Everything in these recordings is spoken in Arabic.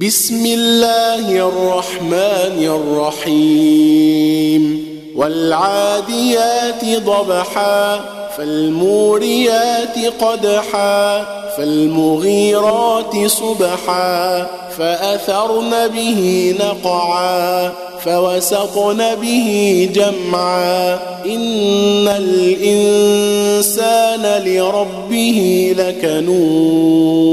بسم الله الرحمن الرحيم والعاديات ضبحا فالموريات قدحا فالمغيرات صبحا فأثرن به نقعا فوسطن به جمعا إن الإنسان لربه لكنود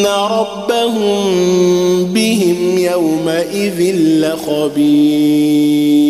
ان ربهم بهم يومئذ لخبير